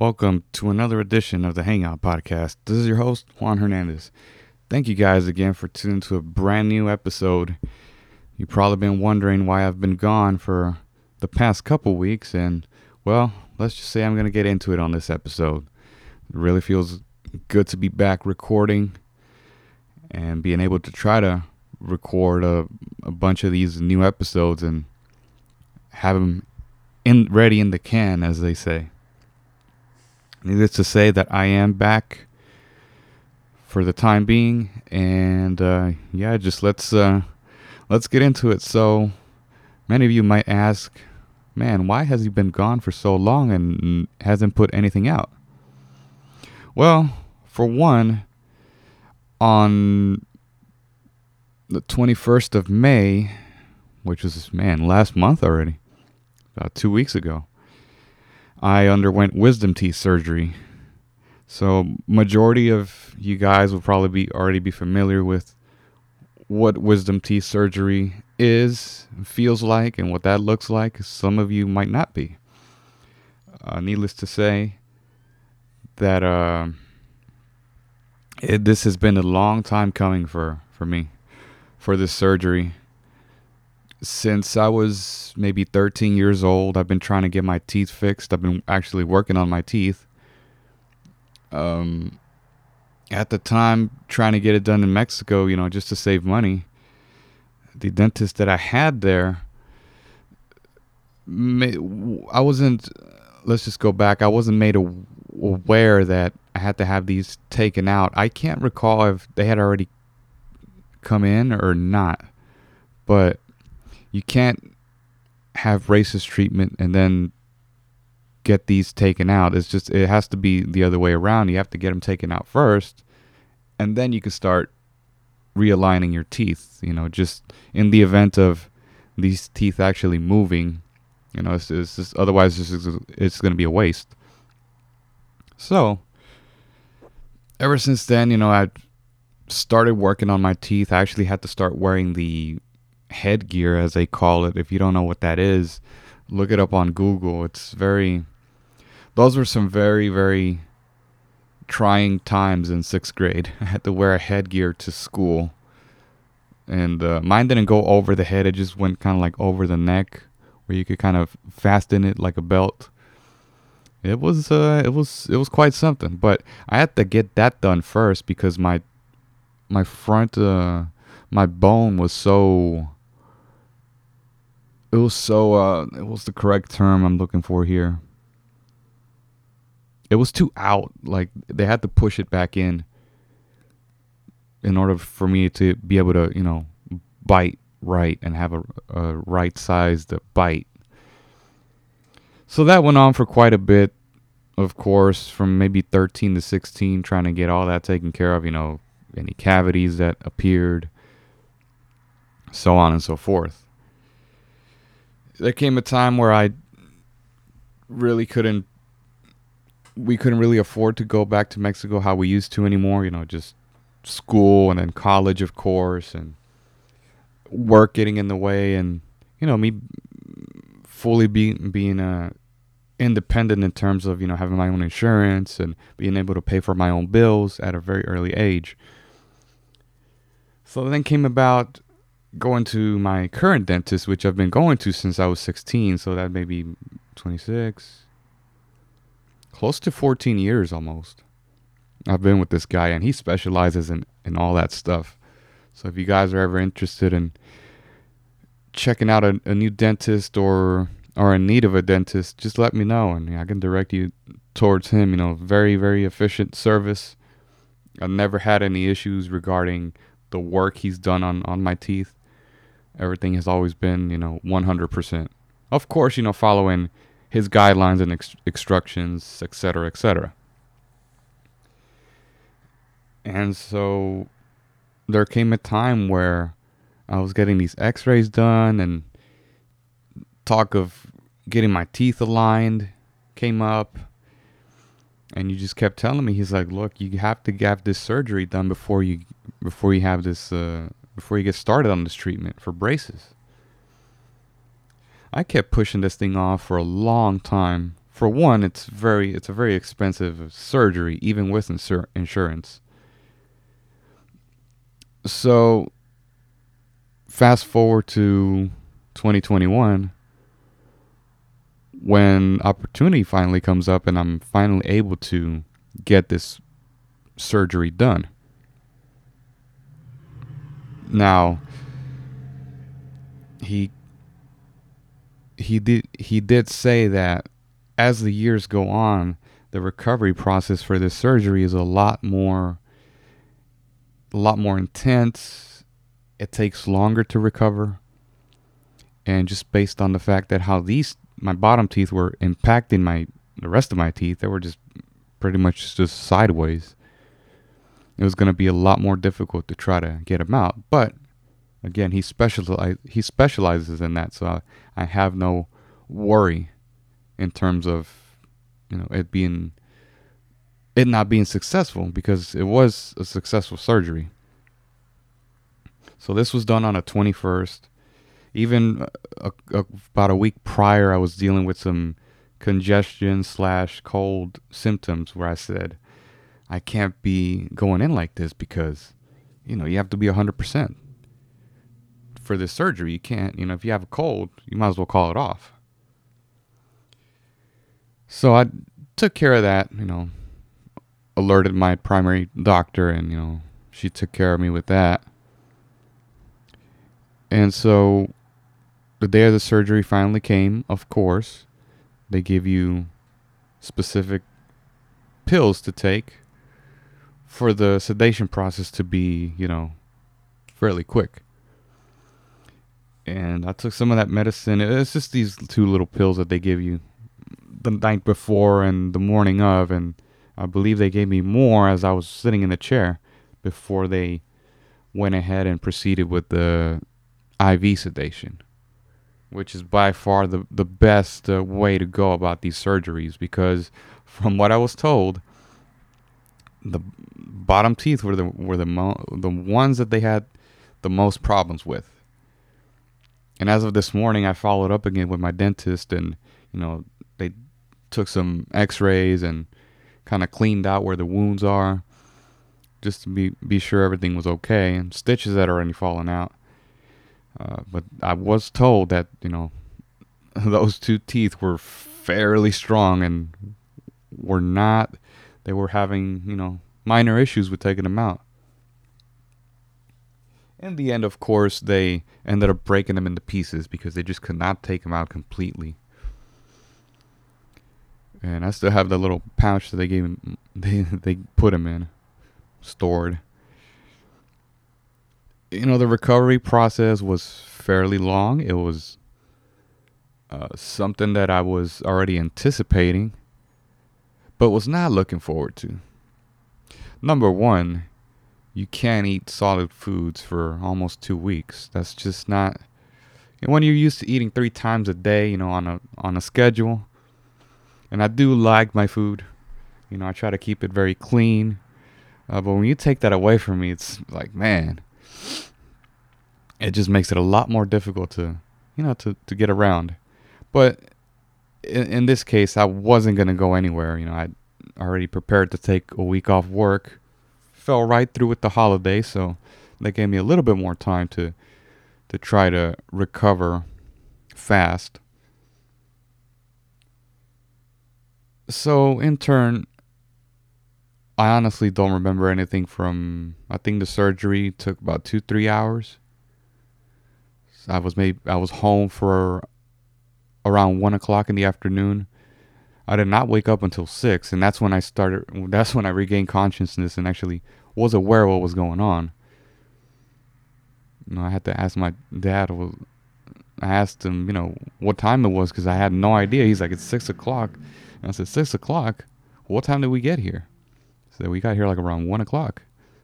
Welcome to another edition of the Hangout Podcast. This is your host, Juan Hernandez. Thank you guys again for tuning to a brand new episode. You've probably been wondering why I've been gone for the past couple weeks, and well, let's just say I'm going to get into it on this episode. It really feels good to be back recording and being able to try to record a, a bunch of these new episodes and have them in ready in the can, as they say. Needless to say that I am back for the time being, and uh, yeah, just let's uh, let's get into it. So, many of you might ask, "Man, why has he been gone for so long and hasn't put anything out?" Well, for one, on the 21st of May, which was man last month already, about two weeks ago. I underwent wisdom teeth surgery. So majority of you guys will probably be already be familiar with what wisdom teeth surgery is, feels like, and what that looks like. Some of you might not be. Uh, needless to say, that uh, it, this has been a long time coming for for me, for this surgery since I was maybe 13 years old. I've been trying to get my teeth fixed. I've been actually working on my teeth. Um, at the time, trying to get it done in Mexico, you know, just to save money. The dentist that I had there, I wasn't. Let's just go back. I wasn't made aware that I had to have these taken out. I can't recall if they had already come in or not, but you can't have braces treatment and then get these taken out. It's just it has to be the other way around. You have to get them taken out first, and then you can start realigning your teeth. You know, just in the event of these teeth actually moving, you know, it's, it's just, otherwise it's, it's going to be a waste. So, ever since then, you know, I started working on my teeth. I actually had to start wearing the headgear, as they call it. If you don't know what that is, look it up on Google. It's very, those were some very, very trying times in sixth grade. I had to wear a headgear to school. And uh, mine didn't go over the head, it just went kind of like over the neck, where you could kind of fasten it like a belt. It was uh, it was it was quite something, but I had to get that done first because my my front uh, my bone was so it was so uh was the correct term I'm looking for here. It was too out. Like they had to push it back in in order for me to be able to, you know, bite right and have a, a right sized bite. So that went on for quite a bit, of course, from maybe 13 to 16, trying to get all that taken care of, you know, any cavities that appeared, so on and so forth there came a time where I really couldn't we couldn't really afford to go back to Mexico how we used to anymore, you know, just school and then college of course and work getting in the way and you know me fully being being uh independent in terms of you know having my own insurance and being able to pay for my own bills at a very early age. So then came about going to my current dentist, which I've been going to since I was 16, so that may be 26, close to 14 years almost. I've been with this guy, and he specializes in, in all that stuff. So if you guys are ever interested in checking out a, a new dentist or are in need of a dentist, just let me know, and I can direct you towards him. You know, very very efficient service. I've never had any issues regarding the work he's done on on my teeth. Everything has always been, you know, 100%. Of course, you know, following his guidelines and ex- instructions, etc., etc. And so there came a time where I was getting these x rays done and talk of getting my teeth aligned came up. And you just kept telling me, he's like, look, you have to have this surgery done before you before you have this uh, before you get started on this treatment for braces. I kept pushing this thing off for a long time for one, it's very it's a very expensive surgery, even with insur- insurance. So, fast forward to 2021 when opportunity finally comes up and I'm finally able to get this surgery done. Now, he he did he did say that as the years go on, the recovery process for this surgery is a lot more a lot more intense. It takes longer to recover. And just based on the fact that how these my bottom teeth were impacting my the rest of my teeth, they were just pretty much just sideways. It was going to be a lot more difficult to try to get him out. But again, he specialize he specializes in that, so I, I have no worry in terms of you know it being it not being successful because it was a successful surgery. So this was done on a 21st. Even uh, a, a, about a week prior, I was dealing with some congestion slash cold symptoms where I said, I can't be going in like this because, you know, you have to be 100% for this surgery. You can't, you know, if you have a cold, you might as well call it off. So I took care of that, you know, alerted my primary doctor, and, you know, she took care of me with that. And so the day of the surgery finally came, of course. They give you specific pills to take for the sedation process to be, you know, fairly quick. And I took some of that medicine. It's just these two little pills that they give you the night before and the morning of. And I believe they gave me more as I was sitting in the chair before they went ahead and proceeded with the IV sedation, which is by far the, the best uh, way to go about these surgeries because, from what I was told, the bottom teeth were the were the mo- the ones that they had the most problems with. And as of this morning, I followed up again with my dentist, and you know they took some X-rays and kind of cleaned out where the wounds are, just to be be sure everything was okay, and stitches that are already fallen out. Uh, but I was told that you know those two teeth were fairly strong and were not. They were having you know minor issues with taking them out. In the end, of course, they ended up breaking them into pieces because they just could not take them out completely. And I still have the little pouch that they gave him, they they put him in, stored you know, the recovery process was fairly long. It was uh, something that I was already anticipating, but was not looking forward to. Number one, you can't eat solid foods for almost two weeks. That's just not. And when you're used to eating three times a day, you know, on a on a schedule, and I do like my food. You know, I try to keep it very clean. Uh, but when you take that away from me, it's like, man, it just makes it a lot more difficult to, you know, to, to get around. But in, in this case, I wasn't going to go anywhere. You know, I already prepared to take a week off work. Fell right through with the holiday, so that gave me a little bit more time to to try to recover fast. So in turn, I honestly don't remember anything from. I think the surgery took about two, three hours. I was maybe I was home for around one o'clock in the afternoon. I did not wake up until six, and that's when I started. That's when I regained consciousness and actually was aware of what was going on. You know, I had to ask my dad. I asked him, you know, what time it was because I had no idea. He's like, it's six o'clock. And I said, six o'clock. What time did we get here? So we got here like around one o'clock.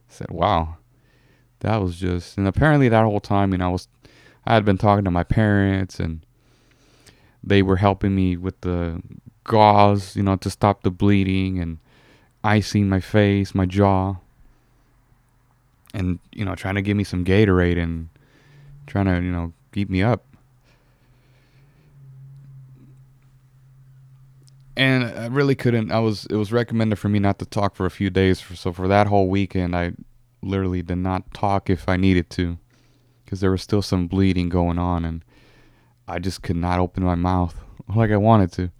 I said, wow, that was just. And apparently that whole time, you know, I was I had been talking to my parents and they were helping me with the gauze, you know, to stop the bleeding and icing my face, my jaw. And, you know, trying to give me some Gatorade and trying to, you know, keep me up. and I really couldn't. I was it was recommended for me not to talk for a few days. So for that whole weekend, I literally did not talk if I needed to, because there was still some bleeding going on, and I just could not open my mouth like I wanted to.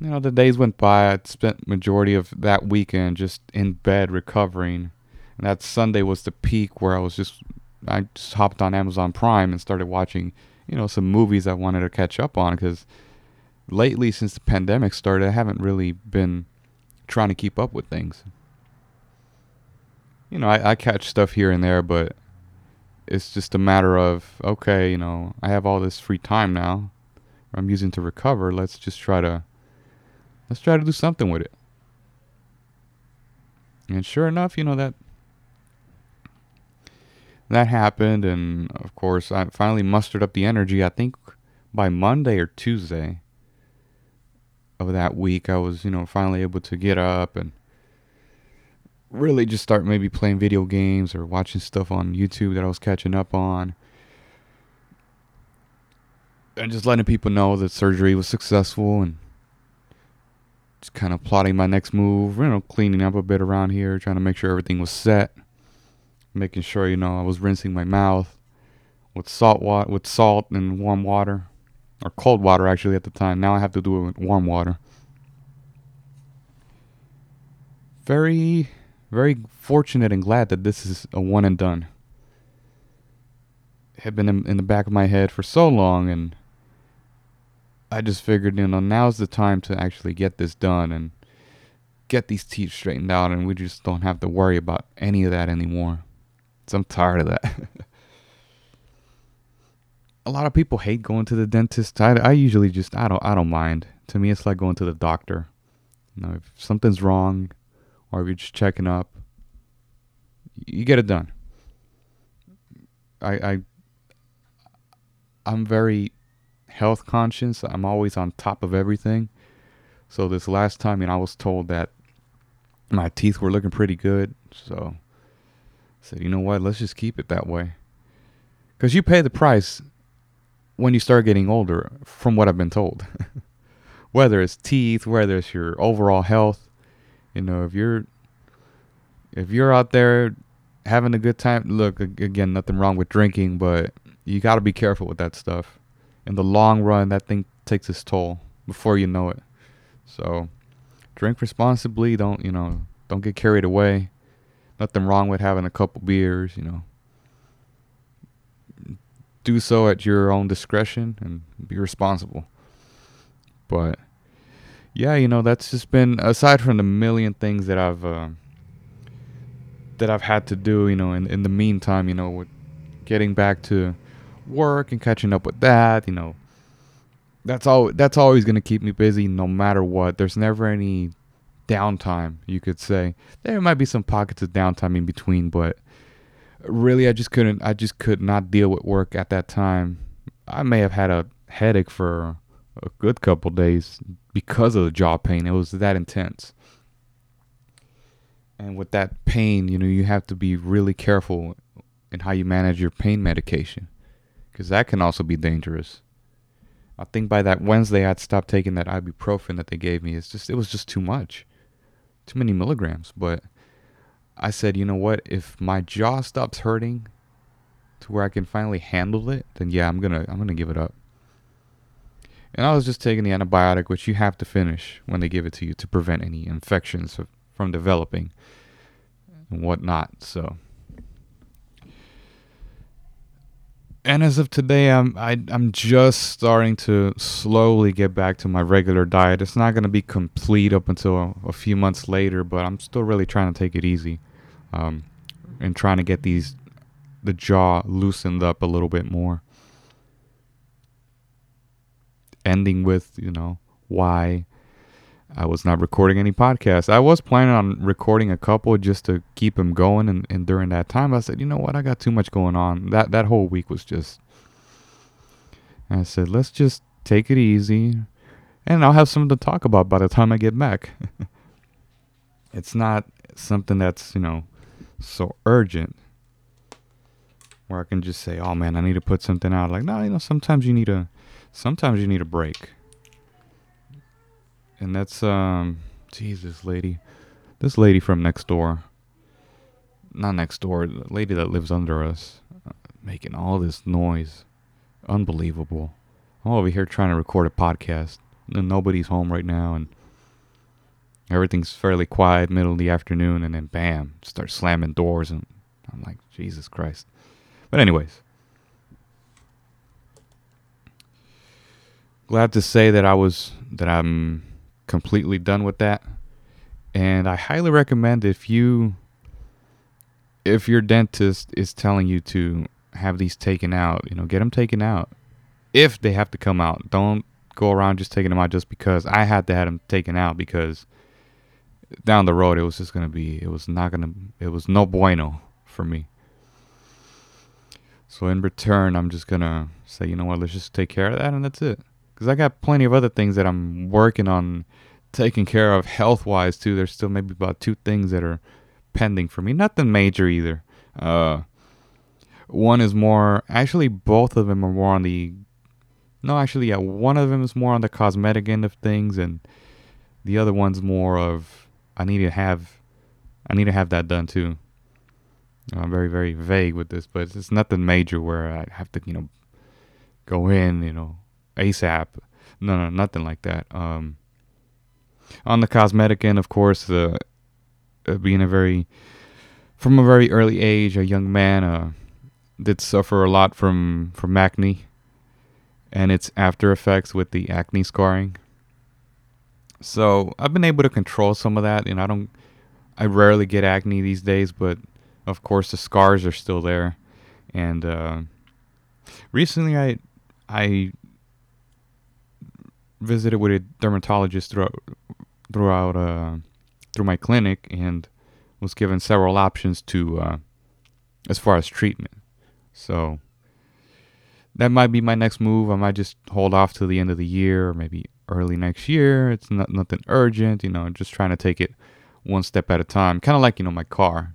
You know, the days went by. I spent majority of that weekend just in bed recovering, and that Sunday was the peak where I was just I just hopped on Amazon Prime and started watching, you know, some movies I wanted to catch up on because lately since the pandemic started, I haven't really been trying to keep up with things. You know, I, I catch stuff here and there, but it's just a matter of okay, you know, I have all this free time now. I'm using to recover. Let's just try to let's try to do something with it. And sure enough, you know that that happened, and of course, I finally mustered up the energy. I think by Monday or Tuesday of that week, I was, you know, finally able to get up and really just start maybe playing video games or watching stuff on YouTube that I was catching up on. And just letting people know that surgery was successful and just kind of plotting my next move, you know, cleaning up a bit around here, trying to make sure everything was set making sure you know I was rinsing my mouth with salt water, with salt and warm water, or cold water actually at the time. Now I have to do it with warm water. Very, very fortunate and glad that this is a one and done. It had been in, in the back of my head for so long, and I just figured, you know, now's the time to actually get this done and get these teeth straightened out, and we just don't have to worry about any of that anymore. So I'm tired of that. a lot of people hate going to the dentist. I, I usually just I don't I don't mind. To me, it's like going to the doctor. You know, if something's wrong, or if you're just checking up, you get it done. I I I'm very health conscious. I'm always on top of everything. So this last time, know, I was told that my teeth were looking pretty good. So I said, you know what? Let's just keep it that way. Because you pay the price when you start getting older, from what I've been told. whether it's teeth, whether it's your overall health, you know, if you're if you're out there having a good time, look again, nothing wrong with drinking, but you got to be careful with that stuff. In the long run, that thing takes its toll before you know it. So, drink responsibly. Don't you know? Don't get carried away nothing wrong with having a couple beers, you know. Do so at your own discretion and be responsible. But yeah, you know, that's just been aside from the million things that I've uh, that I've had to do, you know, in in the meantime, you know, with getting back to work and catching up with that, you know, that's all that's always going to keep me busy no matter what. There's never any downtime, you could say. There might be some pockets of downtime in between, but really I just couldn't I just could not deal with work at that time. I may have had a headache for a good couple days because of the jaw pain. It was that intense. And with that pain, you know, you have to be really careful in how you manage your pain medication because that can also be dangerous. I think by that Wednesday I'd stopped taking that ibuprofen that they gave me. It's just it was just too much too many milligrams. But I said, you know what? If my jaw stops hurting to where I can finally handle it, then yeah, I'm gonna I'm gonna give it up. And I was just taking the antibiotic, which you have to finish when they give it to you to prevent any infections from developing and whatnot. So and as of today, I'm I, am i am just starting to slowly get back to my regular diet. It's not going to be complete up until a, a, few months later, but I'm still really trying to take it easy, um, and trying to get these the jaw loosened up a little bit more. Ending with you know why I was not recording any podcasts. I was planning on recording a couple just to keep them going, and, and during that time, I said, you know what, I got too much going on. That that whole week was just. I said, let's just take it easy, and I'll have something to talk about by the time I get back. it's not something that's you know so urgent where I can just say, oh man, I need to put something out. Like, no, you know, sometimes you need a, sometimes you need a break and that's um, Jesus, lady, this lady from next door, not next door, the lady that lives under us, uh, making all this noise, unbelievable. I'm over here trying to record a podcast, and nobody's home right now, and everything's fairly quiet, middle of the afternoon, and then bam, start slamming doors, and I'm like, Jesus Christ. But anyways. Glad to say that I was that I'm completely done with that. And I highly recommend if you if your dentist is telling you to have these taken out, you know, get them taken out. If they have to come out, don't go around just taking them out just because I had to have them taken out because down the road it was just gonna be it was not gonna it was no bueno for me. So in return, I'm just gonna say, you know what, let's just take care of that, and that's it because I got plenty of other things that I'm working on taking care of health wise too. There's still maybe about two things that are pending for me. Nothing major either. Uh, one is more actually both of them are more on the no actually yeah one of them is more on the cosmetic end of things and the other one's more of I need to have I need to have that done too. I'm very very vague with this, but it's nothing major where I have to you know go in you know ASAP. No, no, nothing like that. Um, on the cosmetic end, of course, the uh, being a very from a very early age, a young man uh, did suffer a lot from from acne and its after effects with the acne scarring. So I've been able to control some of that, and I don't, I rarely get acne these days, but of course the scars are still there. And uh, recently, I I visited with a dermatologist throughout throughout uh, through my clinic and was given several options to uh, as far as treatment. So that might be my next move. I might just hold off till the end of the year or maybe early next year. It's not nothing urgent, you know, just trying to take it one step at a time. Kind of like, you know, my car.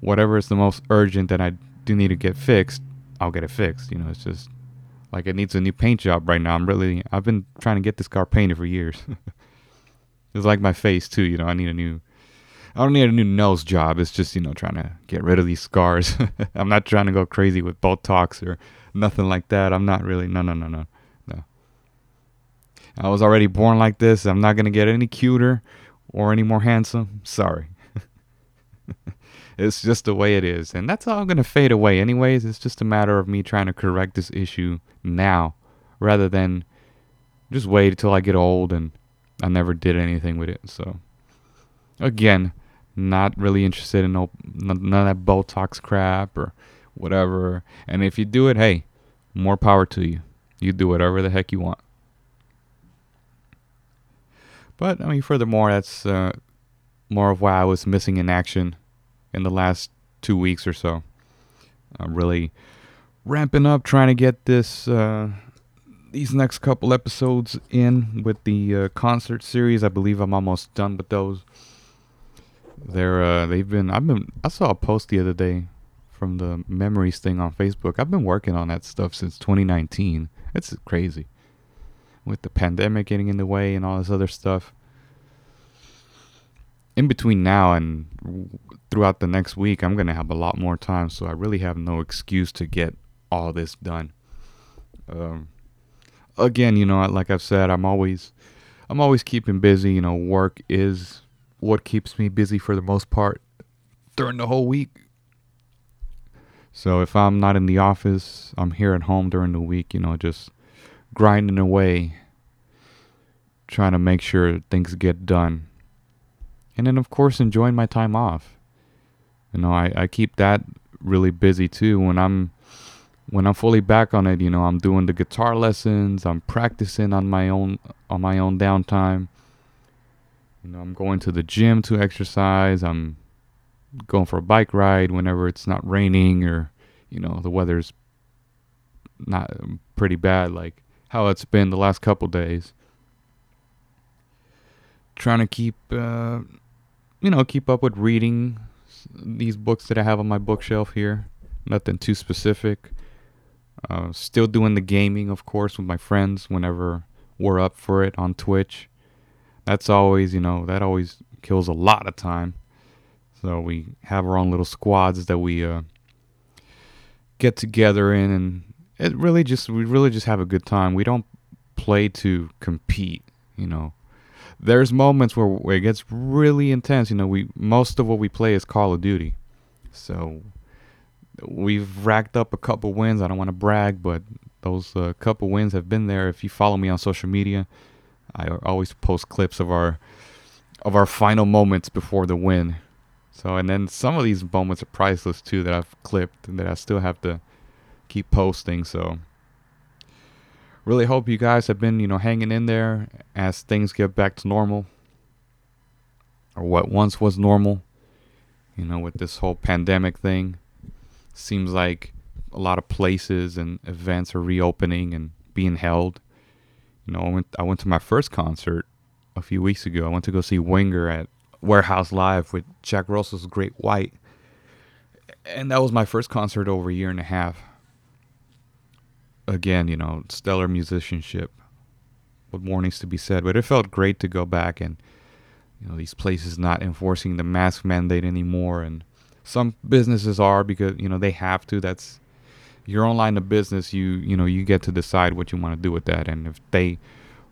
Whatever is the most urgent that I do need to get fixed, I'll get it fixed. You know, it's just like it needs a new paint job right now. I'm really I've been trying to get this car painted for years. it's like my face too, you know, I need a new I don't need a new nose job. It's just, you know, trying to get rid of these scars. I'm not trying to go crazy with Botox or nothing like that. I'm not really no no no no. No. I was already born like this. I'm not gonna get any cuter or any more handsome. Sorry. it's just the way it is. And that's all going to fade away, anyways. It's just a matter of me trying to correct this issue now rather than just wait until I get old and I never did anything with it. So, again, not really interested in no, none of that Botox crap or whatever. And if you do it, hey, more power to you. You do whatever the heck you want. But I mean, furthermore, that's uh, more of why I was missing in action in the last two weeks or so. I'm really ramping up, trying to get this uh, these next couple episodes in with the uh, concert series. I believe I'm almost done with those. They're uh, they've been I've been I saw a post the other day from the memories thing on Facebook. I've been working on that stuff since 2019. It's crazy with the pandemic getting in the way and all this other stuff. In between now and throughout the next week, I'm going to have a lot more time. So I really have no excuse to get all this done. Um, again, you know, like I've said, I'm always, I'm always keeping busy. You know, work is what keeps me busy for the most part during the whole week. So if I'm not in the office, I'm here at home during the week, you know, just grinding away, trying to make sure things get done. And then, of course, enjoying my time off. You know I, I keep that really busy too. When i'm when i'm fully back on it you know i'm doing the guitar lessons. I'm practicing on my own on my own downtime. You know i'm going to the gym to exercise. I'm going for a bike ride whenever it's not raining or you know the weather's not pretty bad like how it's been the last couple days. Trying to keep uh, you know keep up with reading these books that I have on my bookshelf here. Nothing too specific. Uh, still doing the gaming, of course, with my friends whenever we're up for it on Twitch. that's always, you know, that always kills a lot of time. So we have our own little squads that we uh, get together in, and it really just we really just have a good time. We don't play to compete, you know. There's moments where, where it gets really intense. You know, we most of what we play is Call of Duty, so we've racked up a couple wins. I don't want to brag, but those uh, couple wins have been there. If you follow me on social media, I always post clips of our of our final moments before the win. So, and then some of these moments are priceless too that I've clipped and that I still have to keep posting. So, really hope you guys have been, you know, hanging in there as things get back to normal or what once was normal. You know, with this whole pandemic thing, seems like a lot of places and events are reopening and being held. You know, I went I went to my first concert a few weeks ago. I went to go see Winger at Warehouse Live with Jack Russell's Great White. And that was my first concert over a year and a half. Again, you know, stellar musicianship. What more needs to be said? But it felt great to go back and, you know, these places not enforcing the mask mandate anymore. And some businesses are because, you know, they have to. That's your own line of business. You, you know, you get to decide what you want to do with that. And if they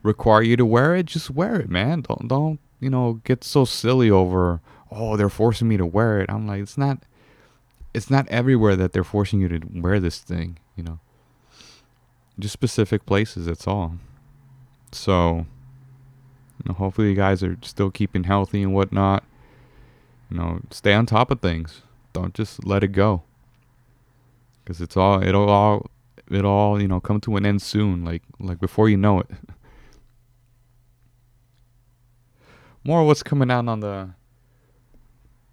require you to wear it, just wear it, man. Don't, don't you know, get so silly over, oh, they're forcing me to wear it. I'm like, it's not, it's not everywhere that they're forcing you to wear this thing, you know. Just specific places, that's all. So, you know, hopefully you guys are still keeping healthy and whatnot. You know, stay on top of things. Don't just let it go. Cause it's all, it'll all, it'll all, you know, come to an end soon. Like, like before you know it. more what's coming out on the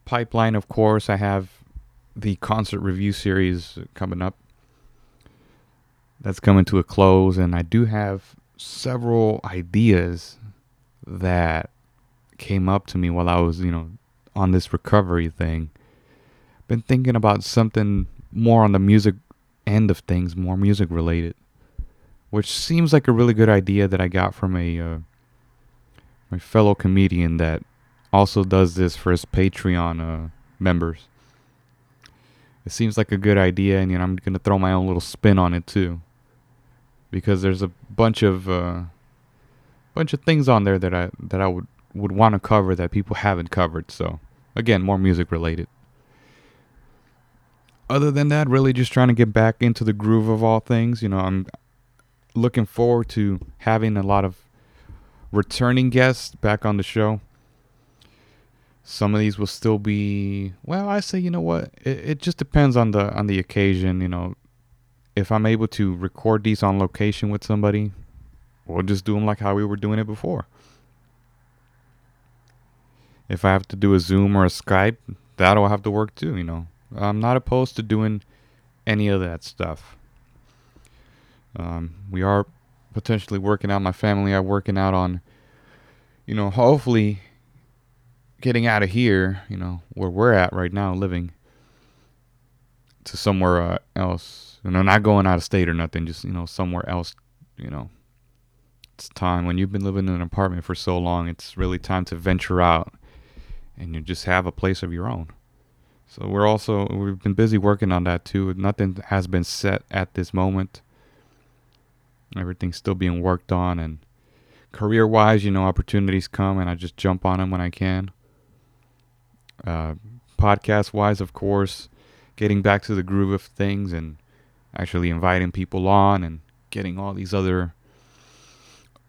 pipeline. Of course, I have the concert review series coming up. That's coming to a close, and I do have several ideas that came up to me while I was, you know, on this recovery thing. Been thinking about something more on the music end of things, more music related, which seems like a really good idea that I got from a uh, my fellow comedian that also does this for his Patreon uh, members. It seems like a good idea, and you know, I'm gonna throw my own little spin on it too, because there's a bunch of uh, bunch of things on there that I that I would would want to cover that people haven't covered. So again, more music related. Other than that, really just trying to get back into the groove of all things. You know, I'm looking forward to having a lot of returning guests back on the show. Some of these will still be well. I say you know what, it, it just depends on the on the occasion. You know, if I'm able to record these on location with somebody, we'll just do them like how we were doing it before. If I have to do a Zoom or a Skype, that'll have to work too. You know, I'm not opposed to doing any of that stuff. Um, we are potentially working out. My family are working out on, you know, hopefully getting out of here, you know, where we're at right now, living to somewhere uh, else. You know, not going out of state or nothing, just, you know, somewhere else, you know. It's time when you've been living in an apartment for so long, it's really time to venture out and you just have a place of your own. So we're also we've been busy working on that too. Nothing has been set at this moment. Everything's still being worked on, and career wise, you know, opportunities come, and I just jump on them when I can. Uh, podcast wise, of course, getting back to the groove of things and actually inviting people on and getting all these other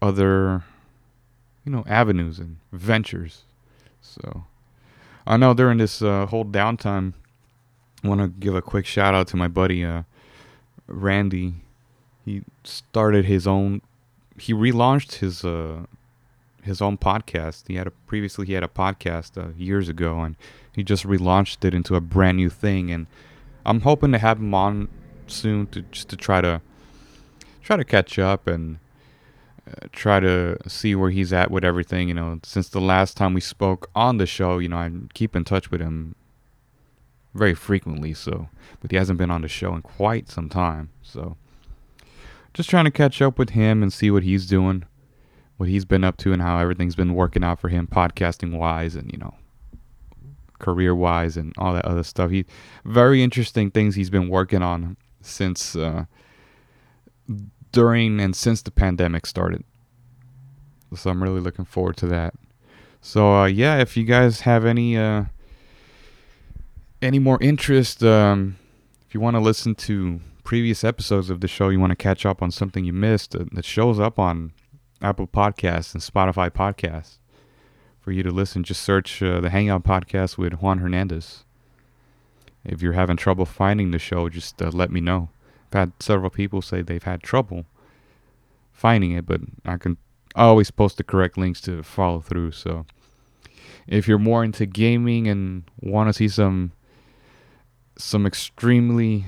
other you know avenues and ventures. So i know during this uh, whole downtime i want to give a quick shout out to my buddy uh, randy. He started his own he relaunched his uh his own podcast. He had a previously he had a podcast uh, years ago and he just relaunched it into a brand new thing and i'm hoping to have him on soon to just to try to try to catch up and uh, try to see where he's at with everything you know since the last time we spoke on the show you know i keep in touch with him very frequently so but he hasn't been on the show in quite some time so just trying to catch up with him and see what he's doing. what he's been up to and how everything's been working out for him podcasting wise and you know career wise and all that other stuff. He very interesting things he's been working on since uh, during and since the pandemic started. So I'm really looking forward to that. So uh, yeah, if you guys have any uh, any more interest, um, if you want to listen to previous episodes of the show, you want to catch up on something you missed, uh, that shows up on Apple Podcasts and Spotify Podcasts for you to listen. Just search uh, the Hangout Podcast with Juan Hernandez. If you're having trouble finding the show, just uh, let me know. I've had several people say they've had trouble finding it, but I can I always post the correct links to follow through. So if you're more into gaming and want to see some some extremely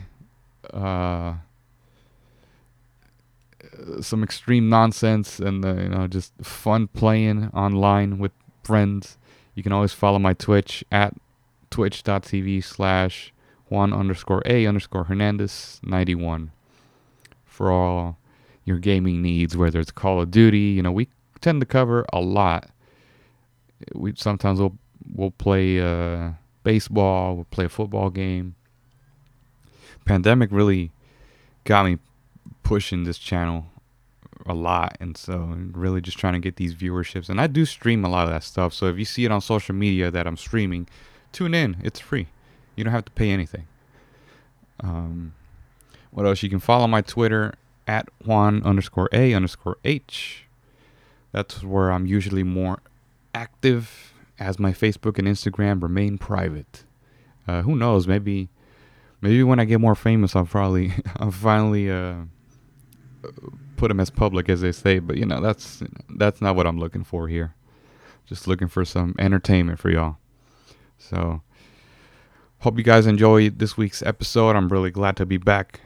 uh, some extreme nonsense and uh, you know just fun playing online with friends, you can always follow my Twitch at twitch.tv slash Juan underscore A underscore Hernandez 91 for all your gaming needs, whether it's Call of Duty. You know, we tend to cover a lot. We sometimes we'll we'll play uh, baseball, we'll play a football game. Pandemic really got me pushing this channel a lot and so really just trying to get these viewerships and i do stream a lot of that stuff so if you see it on social media that i'm streaming tune in. It's free. You don't have to pay anything. Um, what else? You can follow my twitter at juan underscore a underscore h. That's where i'm usually more active as my facebook and instagram remain private. Uh, who knows? Maybe maybe when i get more famous i'll probably i'll finally uh, put them as public as they say, but you know that's that's not what I'm looking for here. Just looking for some entertainment for y'all. So hope you guys enjoyed this week's episode. I'm really glad to be back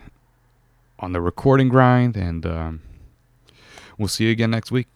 on the recording grind, and um, we'll see you again next week.